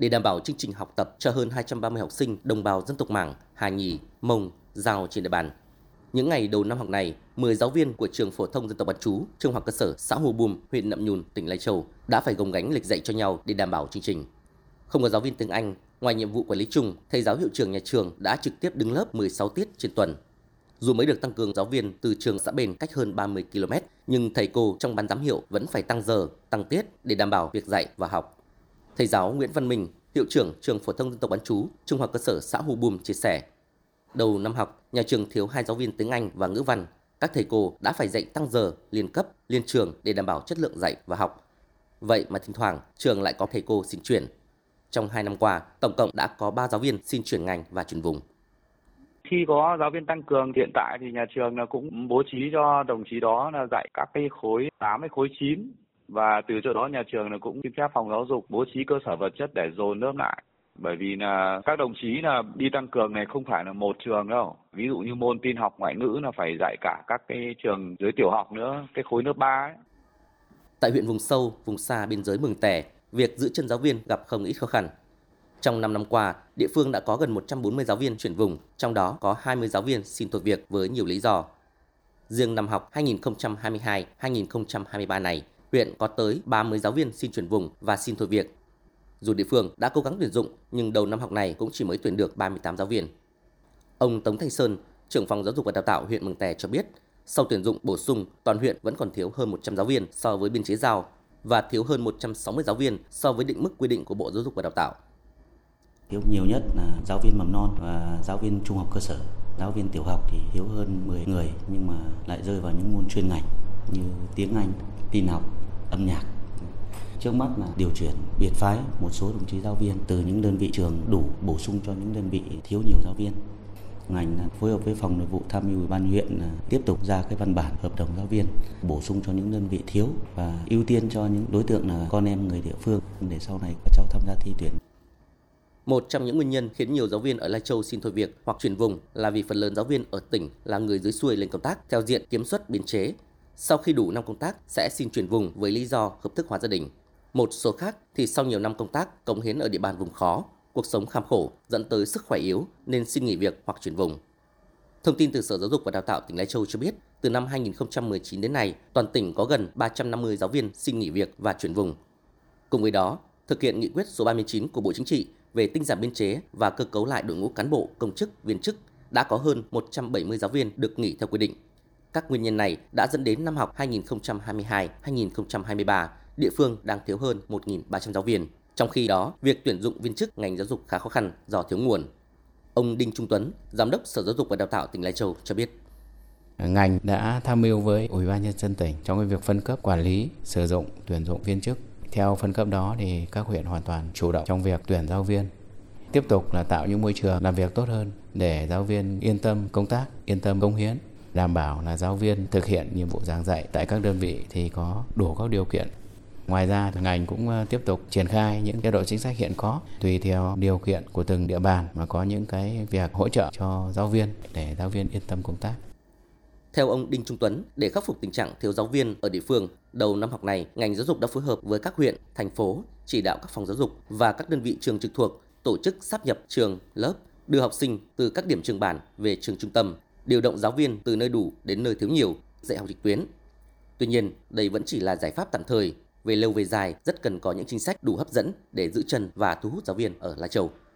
để đảm bảo chương trình học tập cho hơn 230 học sinh đồng bào dân tộc Mảng, Hà Nhì, Mông, Giao trên địa bàn. Những ngày đầu năm học này, 10 giáo viên của trường phổ thông dân tộc bán chú, trường học cơ sở xã Hồ Bùm, huyện Nậm Nhùn, tỉnh Lai Châu đã phải gồng gánh lịch dạy cho nhau để đảm bảo chương trình. Không có giáo viên tiếng Anh, ngoài nhiệm vụ quản lý chung, thầy giáo hiệu trưởng nhà trường đã trực tiếp đứng lớp 16 tiết trên tuần. Dù mới được tăng cường giáo viên từ trường xã Bền cách hơn 30 km, nhưng thầy cô trong ban giám hiệu vẫn phải tăng giờ, tăng tiết để đảm bảo việc dạy và học. Thầy giáo Nguyễn Văn Minh, hiệu trưởng trường phổ thông dân tộc bán chú, trung học cơ sở xã Hù Bùm chia sẻ, đầu năm học, nhà trường thiếu hai giáo viên tiếng Anh và ngữ văn. Các thầy cô đã phải dạy tăng giờ, liên cấp, liên trường để đảm bảo chất lượng dạy và học. Vậy mà thỉnh thoảng trường lại có thầy cô xin chuyển. Trong 2 năm qua, tổng cộng đã có 3 giáo viên xin chuyển ngành và chuyển vùng. Khi có giáo viên tăng cường hiện tại thì nhà trường là cũng bố trí cho đồng chí đó là dạy các cái khối 8 với khối 9 và từ chỗ đó nhà trường cũng xin phép phòng giáo dục bố trí cơ sở vật chất để dồn lớp lại bởi vì là các đồng chí là đi tăng cường này không phải là một trường đâu ví dụ như môn tin học ngoại ngữ là phải dạy cả các cái trường dưới tiểu học nữa cái khối lớp 3 ấy. Tại huyện vùng sâu, vùng xa biên giới Mường Tè, việc giữ chân giáo viên gặp không ít khó khăn. Trong 5 năm qua, địa phương đã có gần 140 giáo viên chuyển vùng, trong đó có 20 giáo viên xin thôi việc với nhiều lý do. Riêng năm học 2022-2023 này, huyện có tới 30 giáo viên xin chuyển vùng và xin thôi việc. Dù địa phương đã cố gắng tuyển dụng, nhưng đầu năm học này cũng chỉ mới tuyển được 38 giáo viên. Ông Tống Thanh Sơn, trưởng phòng giáo dục và đào tạo huyện Mường Tè cho biết, sau tuyển dụng bổ sung, toàn huyện vẫn còn thiếu hơn 100 giáo viên so với biên chế giao và thiếu hơn 160 giáo viên so với định mức quy định của Bộ Giáo dục và Đào tạo. Thiếu nhiều nhất là giáo viên mầm non và giáo viên trung học cơ sở. Giáo viên tiểu học thì thiếu hơn 10 người nhưng mà lại rơi vào những môn chuyên ngành như tiếng Anh, tin học, âm nhạc. Trước mắt là điều chuyển, biệt phái một số đồng chí giáo viên từ những đơn vị trường đủ bổ sung cho những đơn vị thiếu nhiều giáo viên ngành phối hợp với phòng nội vụ tham mưu ủy ban huyện tiếp tục ra cái văn bản hợp đồng giáo viên bổ sung cho những đơn vị thiếu và ưu tiên cho những đối tượng là con em người địa phương để sau này các cháu tham gia thi tuyển. Một trong những nguyên nhân khiến nhiều giáo viên ở Lai Châu xin thôi việc hoặc chuyển vùng là vì phần lớn giáo viên ở tỉnh là người dưới xuôi lên công tác, theo diện kiếm suất biên chế. Sau khi đủ năm công tác sẽ xin chuyển vùng với lý do hợp thức hóa gia đình. Một số khác thì sau nhiều năm công tác cống hiến ở địa bàn vùng khó cuộc sống kham khổ dẫn tới sức khỏe yếu nên xin nghỉ việc hoặc chuyển vùng. Thông tin từ Sở Giáo dục và Đào tạo tỉnh Lai Châu cho biết, từ năm 2019 đến nay, toàn tỉnh có gần 350 giáo viên xin nghỉ việc và chuyển vùng. Cùng với đó, thực hiện nghị quyết số 39 của Bộ Chính trị về tinh giản biên chế và cơ cấu lại đội ngũ cán bộ, công chức, viên chức đã có hơn 170 giáo viên được nghỉ theo quy định. Các nguyên nhân này đã dẫn đến năm học 2022-2023, địa phương đang thiếu hơn 1.300 giáo viên. Trong khi đó, việc tuyển dụng viên chức ngành giáo dục khá khó khăn do thiếu nguồn. Ông Đinh Trung Tuấn, Giám đốc Sở Giáo dục và Đào tạo tỉnh Lai Châu cho biết. Ngành đã tham mưu với Ủy ban nhân dân tỉnh trong cái việc phân cấp quản lý, sử dụng, tuyển dụng viên chức. Theo phân cấp đó thì các huyện hoàn toàn chủ động trong việc tuyển giáo viên. Tiếp tục là tạo những môi trường làm việc tốt hơn để giáo viên yên tâm công tác, yên tâm công hiến đảm bảo là giáo viên thực hiện nhiệm vụ giảng dạy tại các đơn vị thì có đủ các điều kiện Ngoài ra, ngành cũng ờ, tiếp tục triển khai những chế độ chính sách hiện có tùy theo điều kiện của từng địa bàn mà có những cái việc hỗ trợ cho giáo viên để giáo viên yên tâm công tác. Theo ông Đinh Trung Tuấn, để khắc phục tình trạng thiếu giáo viên ở địa phương, đầu năm học này, ngành giáo dục đã phối hợp với các huyện, thành phố, chỉ đạo các phòng giáo dục và các đơn vị trường trực thuộc tổ chức sắp nhập trường, lớp, đưa học sinh từ các điểm trường bản về trường trung tâm, điều động giáo viên từ nơi đủ đến nơi thiếu nhiều, dạy học trực tuyến. Tuy nhiên, đây vẫn chỉ là giải pháp tạm thời về lâu về dài rất cần có những chính sách đủ hấp dẫn để giữ chân và thu hút giáo viên ở Lai Châu.